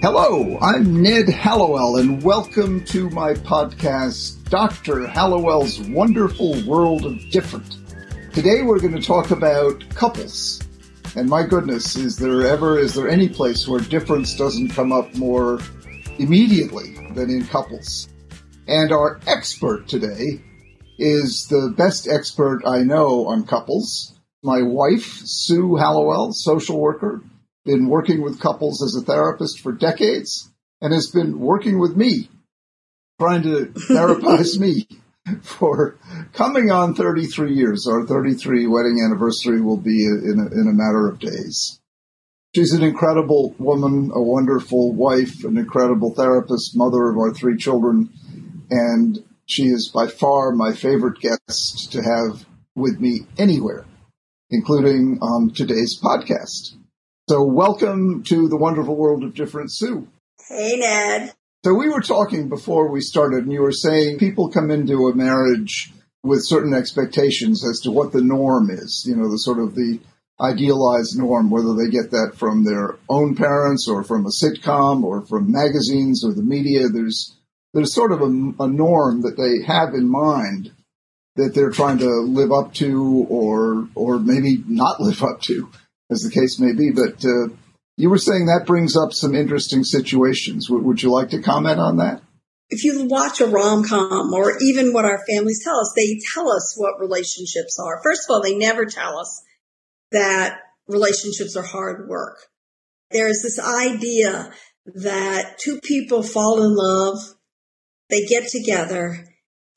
Hello, I'm Ned Hallowell, and welcome to my podcast, Dr. Hallowell's Wonderful World of Different. Today we're going to talk about couples. And my goodness, is there ever, is there any place where difference doesn't come up more immediately than in couples? And our expert today is the best expert I know on couples. My wife, Sue Hallowell, social worker, been working with couples as a therapist for decades and has been working with me, trying to therapize me for coming on 33 years. Our 33 wedding anniversary will be in a, in a matter of days. She's an incredible woman, a wonderful wife, an incredible therapist, mother of our three children, and she is by far my favorite guest to have with me anywhere, including on today's podcast. So welcome to the wonderful world of different Sue. Hey, Ned. So we were talking before we started and you were saying people come into a marriage with certain expectations as to what the norm is, you know, the sort of the idealized norm, whether they get that from their own parents or from a sitcom or from magazines or the media. There's, there's sort of a, a norm that they have in mind that they're trying to live up to or, or maybe not live up to as the case may be. But uh, you were saying that brings up some interesting situations. W- would you like to comment on that? If you watch a rom com or even what our families tell us, they tell us what relationships are. First of all, they never tell us that relationships are hard work. There's this idea that two people fall in love, they get together,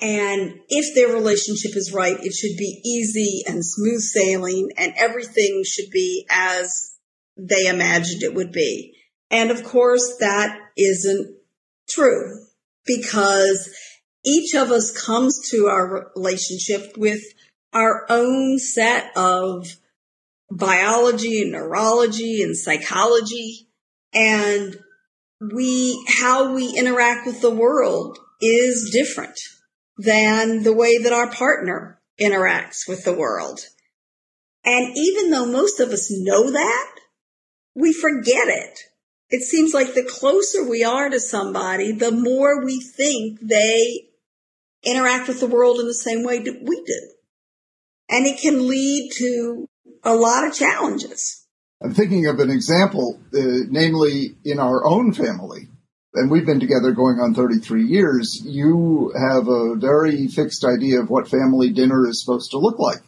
and if their relationship is right, it should be easy and smooth sailing and everything should be as they imagined it would be. And of course, that isn't true because each of us comes to our relationship with our own set of biology and neurology and psychology and we, how we interact with the world is different than the way that our partner interacts with the world. And even though most of us know that, we forget it. It seems like the closer we are to somebody, the more we think they interact with the world in the same way that we do. And it can lead to a lot of challenges. I'm thinking of an example, uh, namely in our own family and we've been together going on 33 years, you have a very fixed idea of what family dinner is supposed to look like.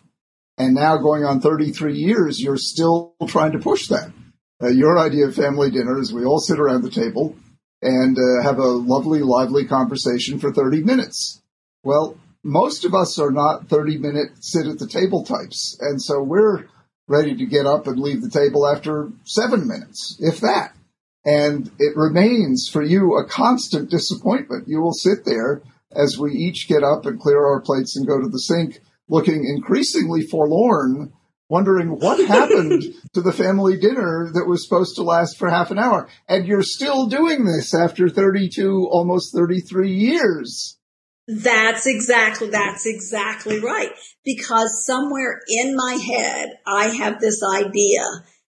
And now going on 33 years, you're still trying to push that. Uh, your idea of family dinner is we all sit around the table and uh, have a lovely, lively conversation for 30 minutes. Well, most of us are not 30 minute sit at the table types. And so we're ready to get up and leave the table after seven minutes, if that. And it remains for you a constant disappointment. You will sit there as we each get up and clear our plates and go to the sink looking increasingly forlorn, wondering what happened to the family dinner that was supposed to last for half an hour. And you're still doing this after 32, almost 33 years. That's exactly, that's exactly right. Because somewhere in my head, I have this idea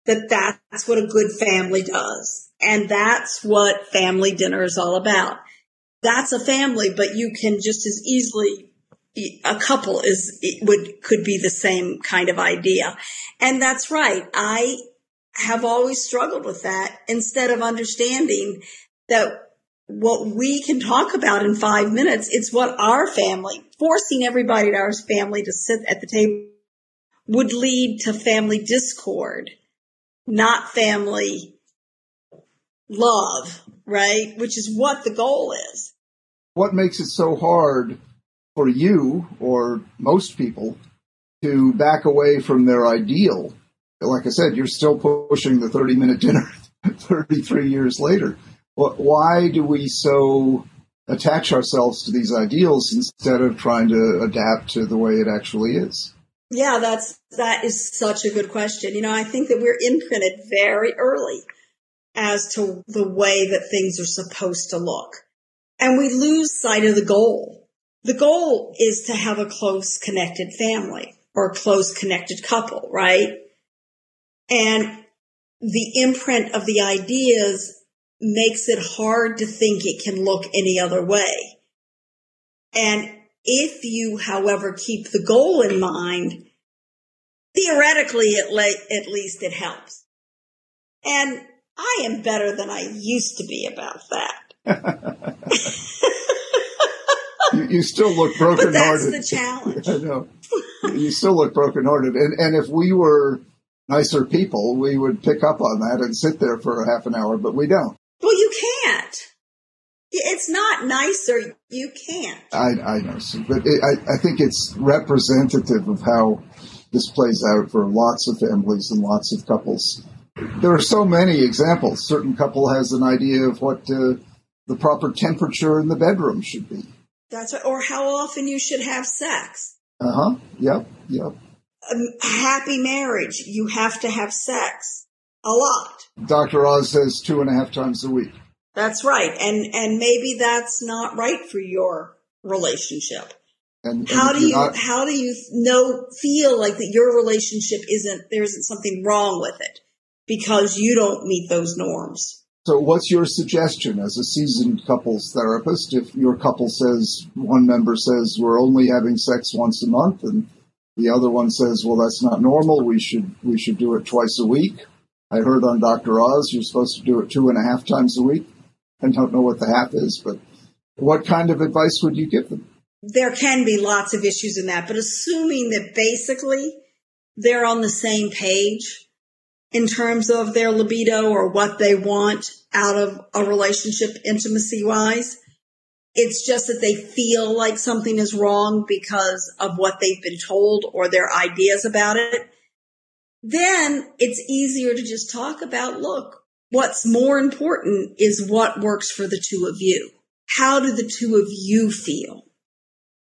that that's what a good family does and that's what family dinner is all about. That's a family, but you can just as easily a couple is would could be the same kind of idea. And that's right. I have always struggled with that instead of understanding that what we can talk about in five minutes, it's what our family, forcing everybody in our family to sit at the table would lead to family discord, not family love, right? Which is what the goal is. What makes it so hard for you or most people to back away from their ideal? Like I said, you're still pushing the 30 minute dinner 33 years later. Why do we so attach ourselves to these ideals instead of trying to adapt to the way it actually is? Yeah, that's, that is such a good question. You know, I think that we're imprinted very early as to the way that things are supposed to look. And we lose sight of the goal. The goal is to have a close connected family or a close connected couple, right? And the imprint of the ideas makes it hard to think it can look any other way. And if you, however, keep the goal in mind, theoretically, at, le- at least it helps. And I am better than I used to be about that. you, you, still look brokenhearted. But that's the challenge. I know. You still look brokenhearted. And, and if we were nicer people, we would pick up on that and sit there for a half an hour, but we don't. Well, you can't. It's not nicer. You can't. I, I know, but it, I, I think it's representative of how this plays out for lots of families and lots of couples. There are so many examples. Certain couple has an idea of what uh, the proper temperature in the bedroom should be. That's right. Or how often you should have sex. Uh huh. Yep. Yep. A happy marriage, you have to have sex a lot. Dr. Oz says two and a half times a week. That's right. And and maybe that's not right for your relationship. And, and how do you not, how do you know feel like that your relationship isn't there isn't something wrong with it because you don't meet those norms? So what's your suggestion as a seasoned couples therapist if your couple says one member says we're only having sex once a month and the other one says well that's not normal we should we should do it twice a week I heard on Dr. Oz you're supposed to do it two and a half times a week. I don't know what the half is, but what kind of advice would you give them? There can be lots of issues in that, but assuming that basically they're on the same page in terms of their libido or what they want out of a relationship intimacy wise, it's just that they feel like something is wrong because of what they've been told or their ideas about it then it's easier to just talk about, look, what's more important is what works for the two of you. How do the two of you feel?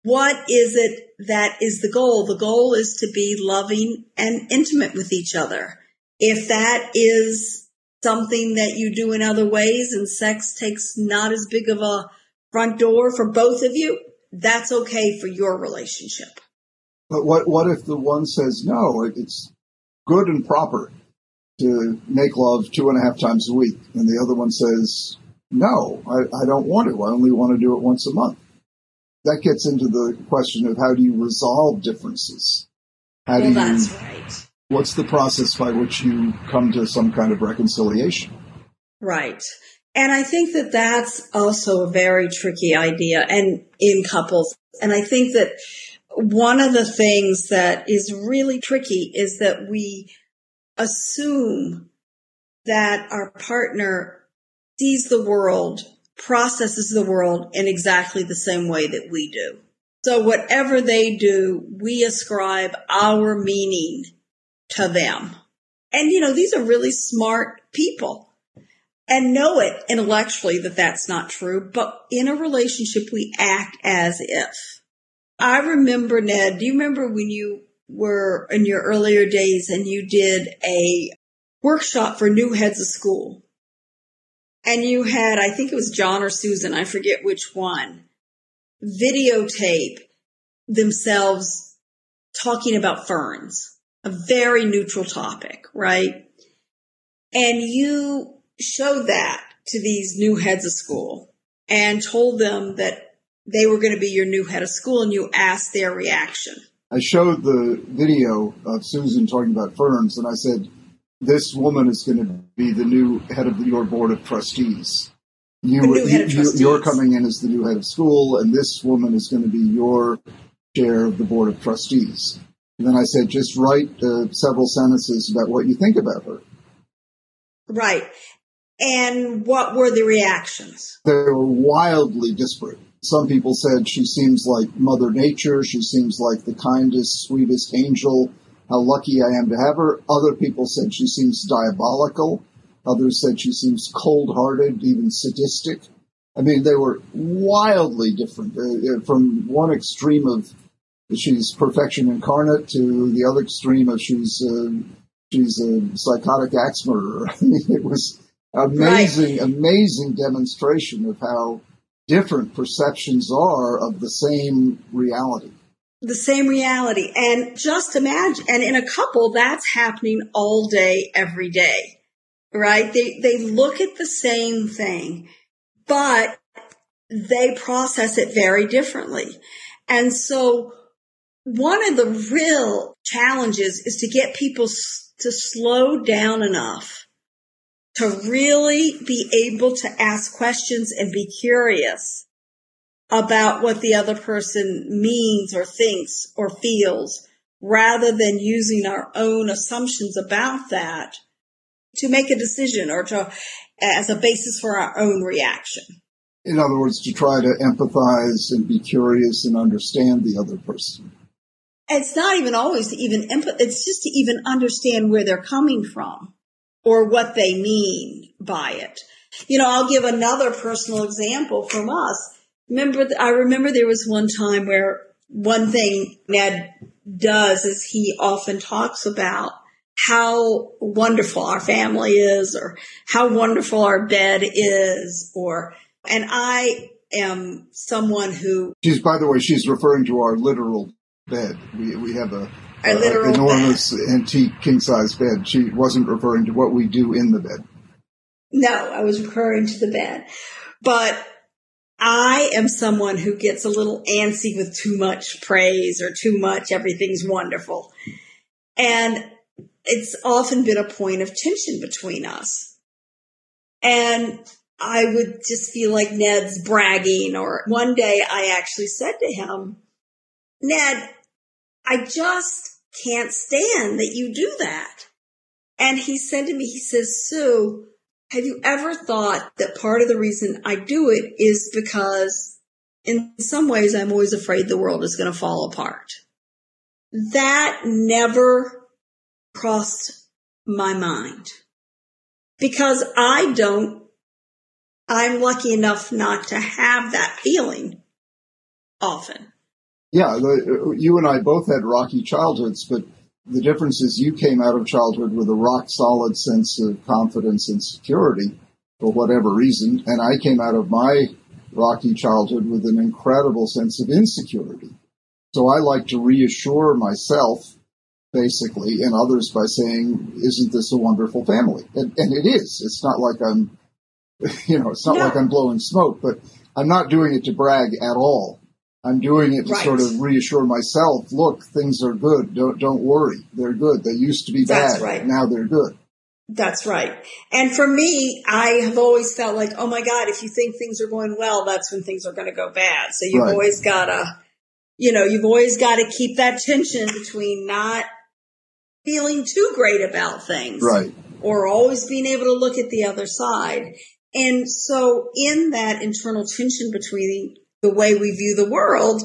What is it that is the goal? The goal is to be loving and intimate with each other. If that is something that you do in other ways and sex takes not as big of a front door for both of you, that's okay for your relationship. But what what if the one says no? It's good and proper to make love two and a half times a week. And the other one says, no, I, I don't want to. I only want to do it once a month. That gets into the question of how do you resolve differences? How well, do you, right. What's the process by which you come to some kind of reconciliation? Right. And I think that that's also a very tricky idea and in couples. And I think that one of the things that is really tricky is that we assume that our partner sees the world, processes the world in exactly the same way that we do. So whatever they do, we ascribe our meaning to them. And you know, these are really smart people and know it intellectually that that's not true. But in a relationship, we act as if. I remember, Ned, do you remember when you were in your earlier days and you did a workshop for new heads of school? And you had, I think it was John or Susan, I forget which one, videotape themselves talking about ferns, a very neutral topic, right? And you showed that to these new heads of school and told them that they were going to be your new head of school and you asked their reaction. I showed the video of Susan talking about ferns and I said, this woman is going to be the new head of your board of trustees. You, you, are coming in as the new head of school and this woman is going to be your chair of the board of trustees. And then I said, just write uh, several sentences about what you think about her. Right. And what were the reactions? They were wildly disparate. Some people said she seems like Mother Nature. She seems like the kindest, sweetest angel. How lucky I am to have her. Other people said she seems diabolical. Others said she seems cold hearted, even sadistic. I mean, they were wildly different. Uh, uh, from one extreme of she's perfection incarnate to the other extreme of she's uh, she's a psychotic axe murderer. I mean, it was amazing, right. amazing demonstration of how different perceptions are of the same reality. The same reality. And just imagine, and in a couple, that's happening all day, every day. right? They, they look at the same thing, but they process it very differently. And so one of the real challenges is to get people to slow down enough to really be able to ask questions and be curious about what the other person means or thinks or feels rather than using our own assumptions about that to make a decision or to as a basis for our own reaction. In other words, to try to empathize and be curious and understand the other person. It's not even always to even empath- it's just to even understand where they're coming from or what they mean by it. You know, I'll give another personal example from us. Remember, I remember there was one time where one thing Ned does is he often talks about how wonderful our family is or how wonderful our bed is or and I am someone who. She's, by the way, she's referring to our literal bed. We, we have a, a enormous bed. antique king size bed. She wasn't referring to what we do in the bed. No, I was referring to the bed. But I am someone who gets a little antsy with too much praise or too much everything's wonderful. And it's often been a point of tension between us. And I would just feel like Ned's bragging. Or one day I actually said to him, Ned, I just can't stand that you do that. And he said to me, he says, Sue, have you ever thought that part of the reason I do it is because in some ways I'm always afraid the world is going to fall apart? That never crossed my mind because I don't I'm lucky enough not to have that feeling often. Yeah, the, uh, you and I both had rocky childhoods, but the difference is you came out of childhood with a rock solid sense of confidence and security for whatever reason, and I came out of my rocky childhood with an incredible sense of insecurity. So I like to reassure myself, basically, and others by saying, isn't this a wonderful family? And, and it is. It's not like I'm you know, it's not no. like I'm blowing smoke, but I'm not doing it to brag at all. I'm doing it to right. sort of reassure myself, look, things are good. Don't, don't worry. They're good. They used to be That's bad. Right. Now they're good. That's right. And for me, I have always felt like, oh my God, if you think things are going well, that's when things are going to go bad. So you've Right. always got to, you know, you've always got to keep that tension between not feeling too great about things. Right. Or always being able to look at the other side. And so in that internal tension between the way we view the world,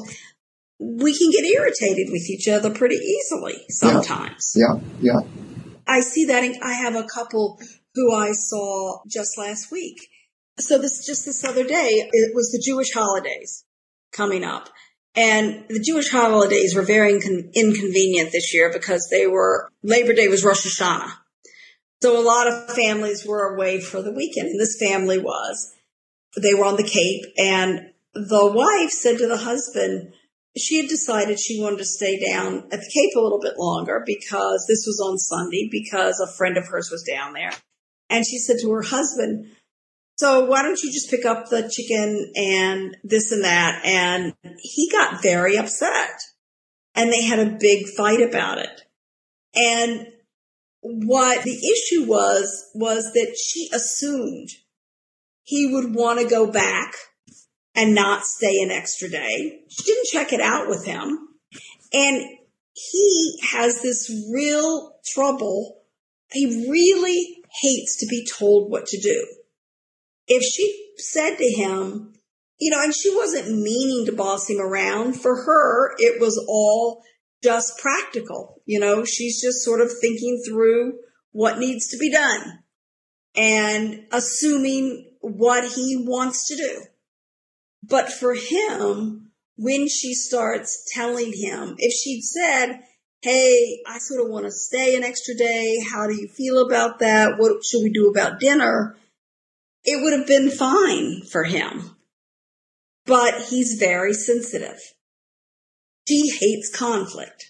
we can get irritated with each other pretty easily sometimes. Yeah. Yeah. I see that. In, I have a couple who I saw just last week. So this, just this other day, it was the Jewish holidays coming up. And the Jewish holidays were very incon- inconvenient this year because they were, Labor Day was Rosh Hashanah. So a lot of families were away for the weekend and this family was. They were on the Cape and the wife said to the husband, she had decided she wanted to stay down at the Cape a little bit longer because this was on Sunday because a friend of hers was down there. And she said to her husband, so why don't you just pick up the chicken and this and that? And he got very upset and they had a big fight about it. And what the issue was, was that she assumed he would want to go back and not stay an extra day. She didn't check it out with him. And he has this real trouble. He really hates to be told what to do. If she said to him, you know, and she wasn't meaning to boss him around, for her, it was all just practical. You know, she's just sort of thinking through what needs to be done and assuming what he wants to do. But for him, when she starts telling him, if she'd said, Hey, I sort of want to stay an extra day. How do you feel about that? What should we do about dinner? It would have been fine for him. But he's very sensitive. She hates conflict.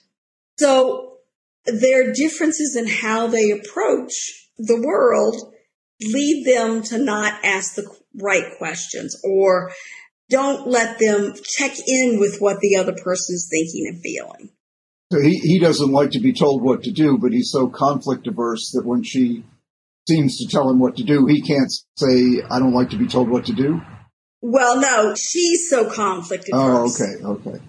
So there are differences in how they approach the world lead them to not ask the right questions or don't let them check in with what the other person is thinking and feeling. So he, he doesn't like to be told what to do, but he's so conflict averse that when she seems to tell him what to do, he can't say, I don't like to be told what to do. Well, no, she's so conflict oh, averse. Oh, okay, okay.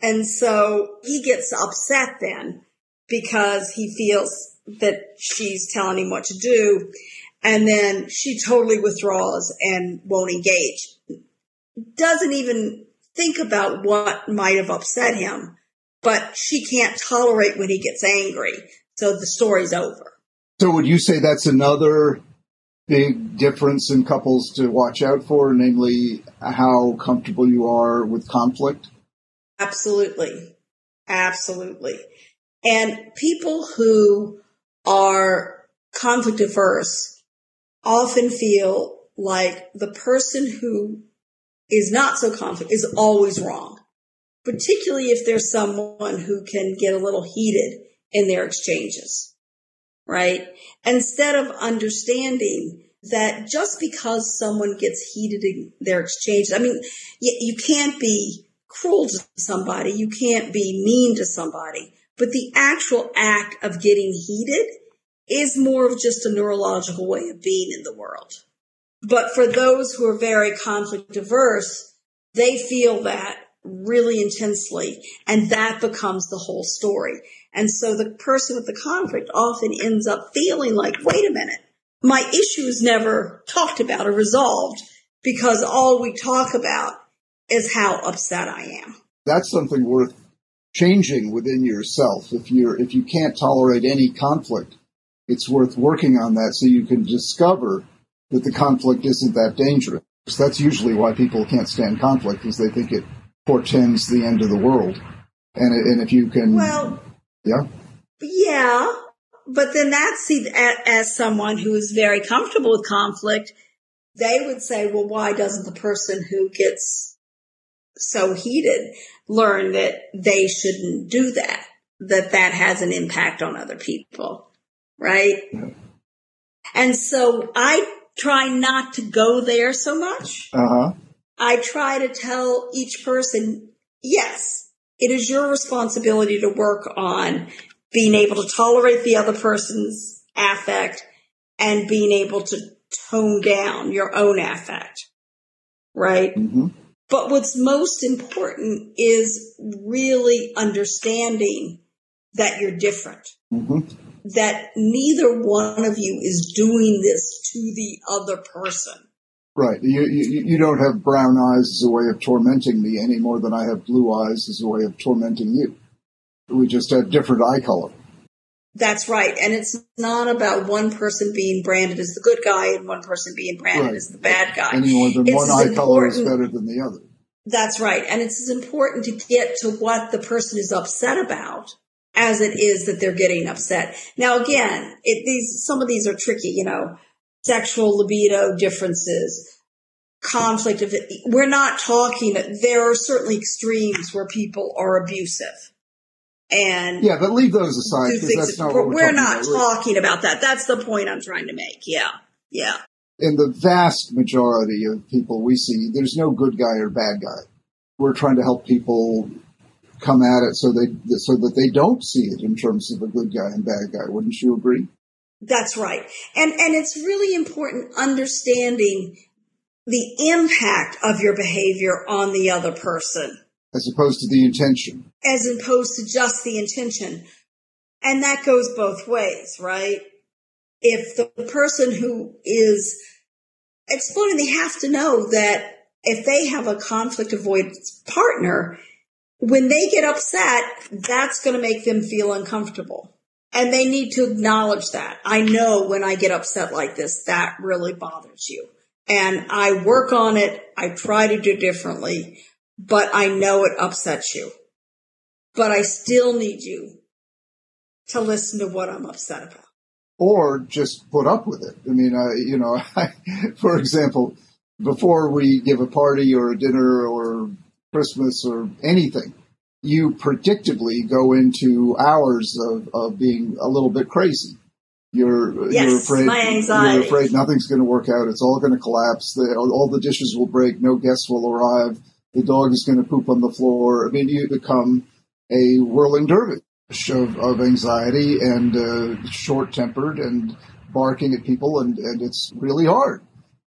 And so he gets upset then because he feels that she's telling him what to do. And then she totally withdraws and won't engage. Doesn't even think about what might have upset him, but she can't tolerate when he gets angry. So the story's over. So would you say that's another big difference in couples to watch out for, namely how comfortable you are with conflict? Absolutely. Absolutely. And people who are conflict averse often feel like the person who is not so conflict is always wrong, particularly if there's someone who can get a little heated in their exchanges, right? Instead of understanding that just because someone gets heated in their exchanges, I mean, you can't be cruel to somebody. You can't be mean to somebody. But the actual act of getting heated is more of just a neurological way of being in the world. But for those who are very conflict averse, they feel that really intensely and that becomes the whole story. And so the person with the conflict often ends up feeling like, wait a minute, my issue is never talked about or resolved because all we talk about is how upset I am. That's something worth changing within yourself. If you're, if you can't tolerate any conflict, it's worth working on that so you can discover that the conflict isn't that dangerous. That's usually why people can't stand conflict is they think it portends the end of the world. And, and if you can, well, yeah, yeah, but then that's see, as someone who is very comfortable with conflict, they would say, well, why doesn't the person who gets so heated learn that they shouldn't do that, that that has an impact on other people. Right. And so I try not to go there so much. Uh-huh. I try to tell each person, yes, it is your responsibility to work on being able to tolerate the other person's affect and being able to tone down your own affect. Right? Mm-hmm. But what's most important is really understanding that you're different. Mm-hmm. That neither one of you is doing this to the other person. Right. You, you, you don't have brown eyes as a way of tormenting me any more than I have blue eyes as a way of tormenting you. We just have different eye color. That's right. And it's not about one person being branded as the good guy and one person being branded Right. as the bad guy. Any more than It's one eye color is better than the other. That's right. And it's as important to get to what the person is upset about as it is that they're getting upset. Now, again, it, these, some of these are tricky, you know, sexual libido differences, conflict of. We're not talking, there are certainly extremes where people are abusive and Yeah, but leave those aside because that's not we're, we're not about. Talking about that. That's the point I'm trying to make. Yeah. Yeah. in the vast majority of people we see, there's no good guy or bad guy. We're trying to help people come at it so they so that they don't see it in terms of a good guy and bad guy. Wouldn't you agree? That's right. And and it's really important understanding the impact of your behavior on the other person As opposed to the intention. as opposed to just the intention. And that goes both ways, right? If the person who is exploding, they have to know that if they have a conflict avoidance partner, when they get upset, that's going to make them feel uncomfortable. And they need to acknowledge that. I know when I get upset like this, that really bothers you. And I work on it. I try to do differently, but I know it upsets you. But I still need you to listen to what I'm upset about. or just put up with it. I mean, I, you know, I, for example, before we give a party or a dinner or Christmas or anything, you predictably go into hours of, of being a little bit crazy. You're yes, you're afraid you're afraid nothing's going to work out. It's all going to collapse. The, all the dishes will break. No guests will arrive. The dog is going to poop on the floor. I mean, you become a whirling dervish of, of anxiety and uh, short tempered and barking at people, and, and it's really hard.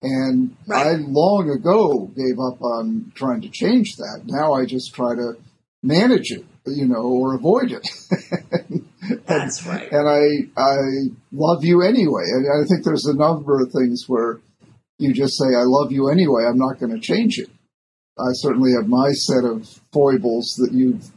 And Right. I long ago gave up on trying to change that. Now I just try to manage it, you know, or avoid it. That's right. and I I love you anyway. And I think there's a number of things where you just say I love you anyway. I'm not going to change it. I certainly have my set of foibles that you've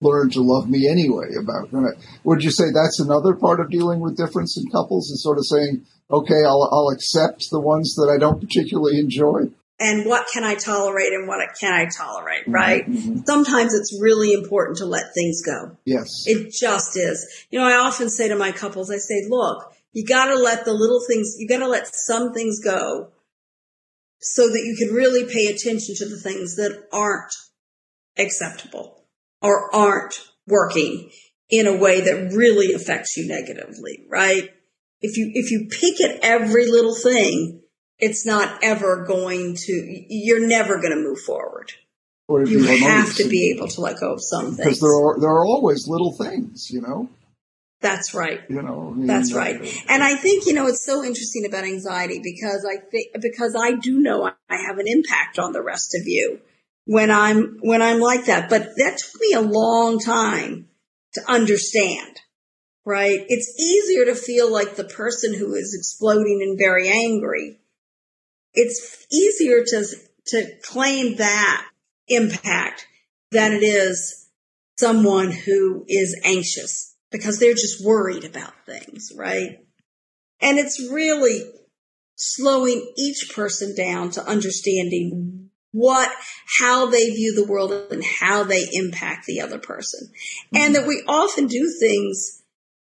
learned to love me anyway about. And I- Would you say that's another part of dealing with difference in couples is sort of saying, okay, I'll I'll accept the ones that I don't particularly enjoy. And what can I tolerate and what can I tolerate, right? Mhm. Sometimes it's really important to let things go. Yes. It just is. You know, I often say to my couples, I say, look, you gotta let the little things, you gotta let some things go so that you can really pay attention to the things that aren't acceptable or aren't working in a way that really affects you negatively, right? If you, if you pick at every little thing, it's not ever going to, you're never going to move forward. Or You have to be able to let go of some because there are there are always little things, you know. That's right. You know. I mean, That's right. And I think, you know, it's so interesting about anxiety because I think, because I do know I have an impact on the rest of you when I'm, when I'm like that. But that took me a long time to understand, right? It's easier to feel like the person who is exploding and very angry. It's easier to, to claim that impact than it is someone who is anxious because they're just worried about things, right? And it's really slowing each person down to understanding what, how they view the world and how they impact the other person. And that we often do things,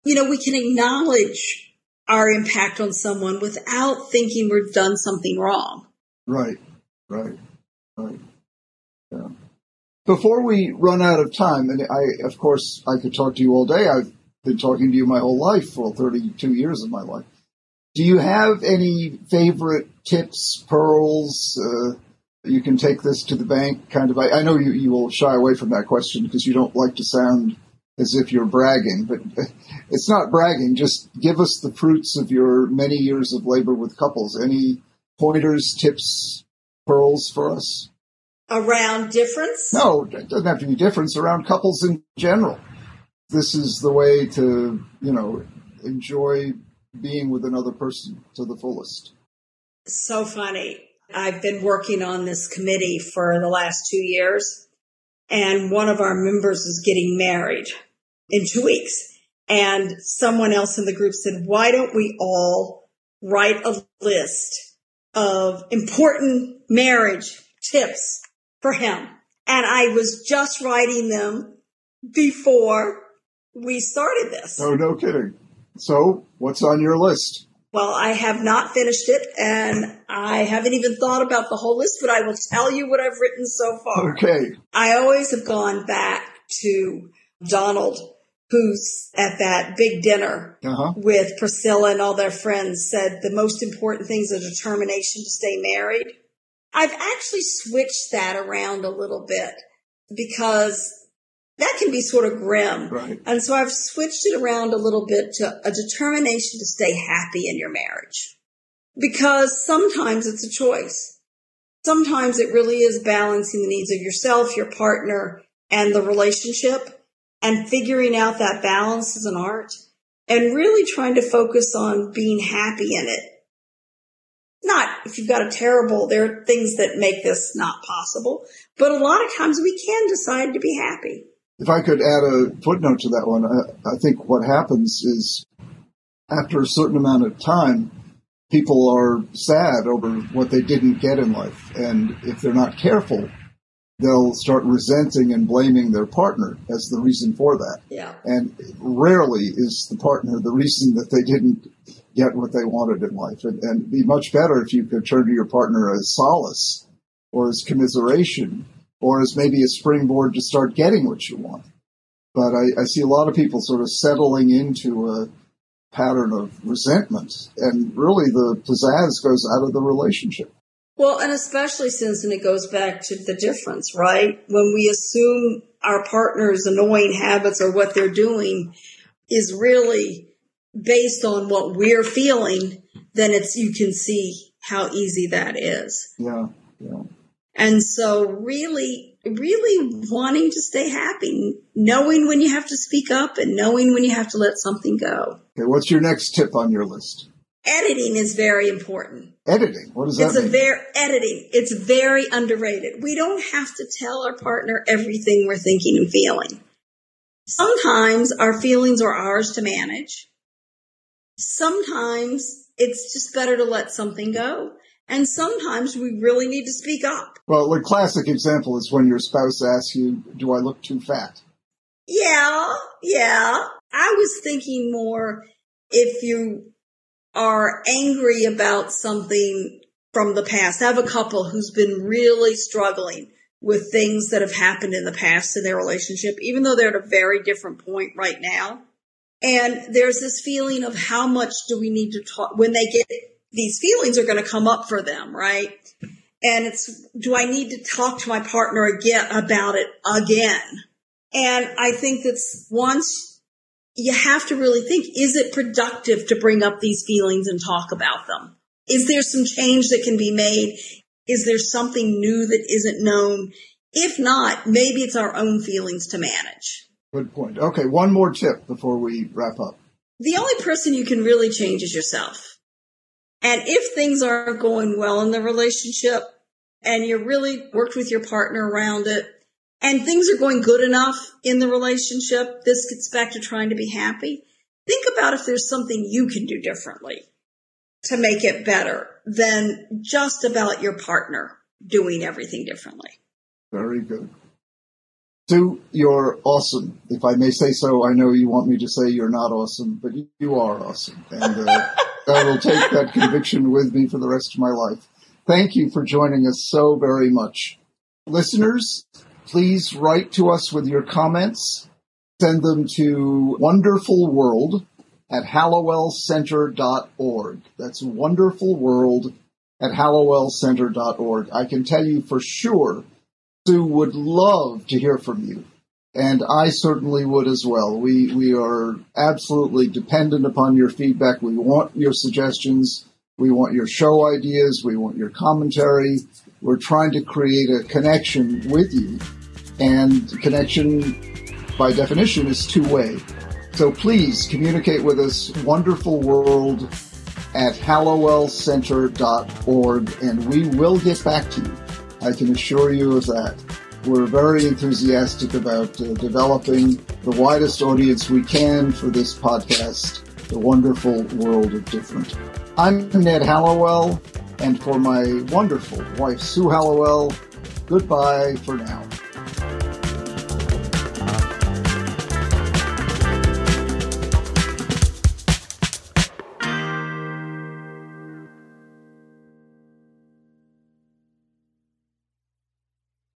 you know, we can acknowledge our impact on someone without thinking we've done something wrong. Right, right, right. Yeah. Before we run out of time, and I, of course, I could talk to you all day. I've been talking to you my whole life, well, 32 years of my life. Do you have any favorite tips, pearls? Uh, you can take this to the bank, kind of. I, I know you, you will shy away from that question because you don't like to sound as if you're bragging, but it's not bragging. Just give us the fruits of your many years of labor with couples. Any pointers, tips, pearls for us? Around difference? No, it doesn't have to be difference around couples in general. This is the way to, you know, enjoy being with another person to the fullest. So funny. I've been working on this committee for the last two years, and one of our members is getting married in two weeks. And someone else in the group said, why don't we all write a list of important marriage tips for him? And I was just writing them before we started this. Oh, no kidding. So, what's on your list? Well, I have not finished it and I haven't even thought about the whole list, but I will tell you what I've written so far. Okay. I always have gone back to Donald, who's at that big dinner Uh huh. with Priscilla and all their friends said the most important thing is a determination to stay married. I've actually switched that around a little bit because that can be sort of grim. Right. And so I've switched it around a little bit to a determination to stay happy in your marriage. Because sometimes it's a choice. Sometimes it really is balancing the needs of yourself, your partner, and the relationship and figuring out that balance is an art and really trying to focus on being happy in it. Not if you've got a terrible, there are things that make this not possible, but a lot of times we can decide to be happy. If I could add a footnote to that one, I, I think what happens is after a certain amount of time, people are sad over what they didn't get in life. And if they're not careful, they'll start resenting and blaming their partner as the reason for that. Yeah. And rarely is the partner the reason that they didn't get what they wanted in life. And, and it'd be much better if you could turn to your partner as solace or as commiseration or as maybe a springboard to start getting what you want. But I, I see a lot of people sort of settling into a pattern of resentment and really the pizzazz goes out of the relationship. Well, and especially since, and it goes back to the difference, right? When we assume our partner's annoying habits or what they're doing is really based on what we're feeling, then it's, you can see how easy that is. Yeah. Yeah. And so really, really wanting to stay happy, knowing when you have to speak up and knowing when you have to let something go. Okay. What's your next tip on your list? Editing is very important. Editing? What does that it's mean? a very editing. It's very underrated. We don't have to tell our partner everything we're thinking and feeling. Sometimes our feelings are ours to manage. Sometimes it's just better to let something go. And sometimes we really need to speak up. Well, a classic example is when your spouse asks you, do I look too fat? Yeah, yeah. I was thinking more if you are angry about something from the past. I have a couple who's been really struggling with things that have happened in the past in their relationship, even though they're at a very different point right now. And there's this feeling of how much do we need to talk when they get these feelings are going to come up for them, right? And it's, do I need to talk to my partner again about it again? And I think that's once you have to really think, is it productive to bring up these feelings and talk about them? Is there some change that can be made? Is there something new that isn't known? If not, maybe it's our own feelings to manage. Good point. Okay, one more tip before we wrap up. The only person you can really change is yourself. And if things aren't going well in the relationship and you really worked with your partner around it and things are going good enough in the relationship, this gets back to trying to be happy. Think about if there's something you can do differently to make it better than just about your partner doing everything differently. Very good. Sue, you're awesome. If I may say so, I know you want me to say you're not awesome, but you are awesome. And uh, I will take that conviction with me for the rest of my life. Thank you for joining us so very much. Listeners, please write to us with your comments. Send them to Wonderful World at hallowellcenter.org. That's Wonderful World at hallowellcenter.org. I can tell you for sure Sue would love to hear from you. And I certainly would as well. We, we are absolutely dependent upon your feedback. We want your suggestions. We want your show ideas. We want your commentary. We're trying to create a connection with you. And connection, by definition, is two way. So please communicate with us, Wonderful World at hallowellcenter.org, and we will get back to you. I can assure you of that. We're very enthusiastic about uh, developing the widest audience we can for this podcast, The Wonderful World of Different. I'm Ned Hallowell, and for my wonderful wife, Sue Hallowell, goodbye for now.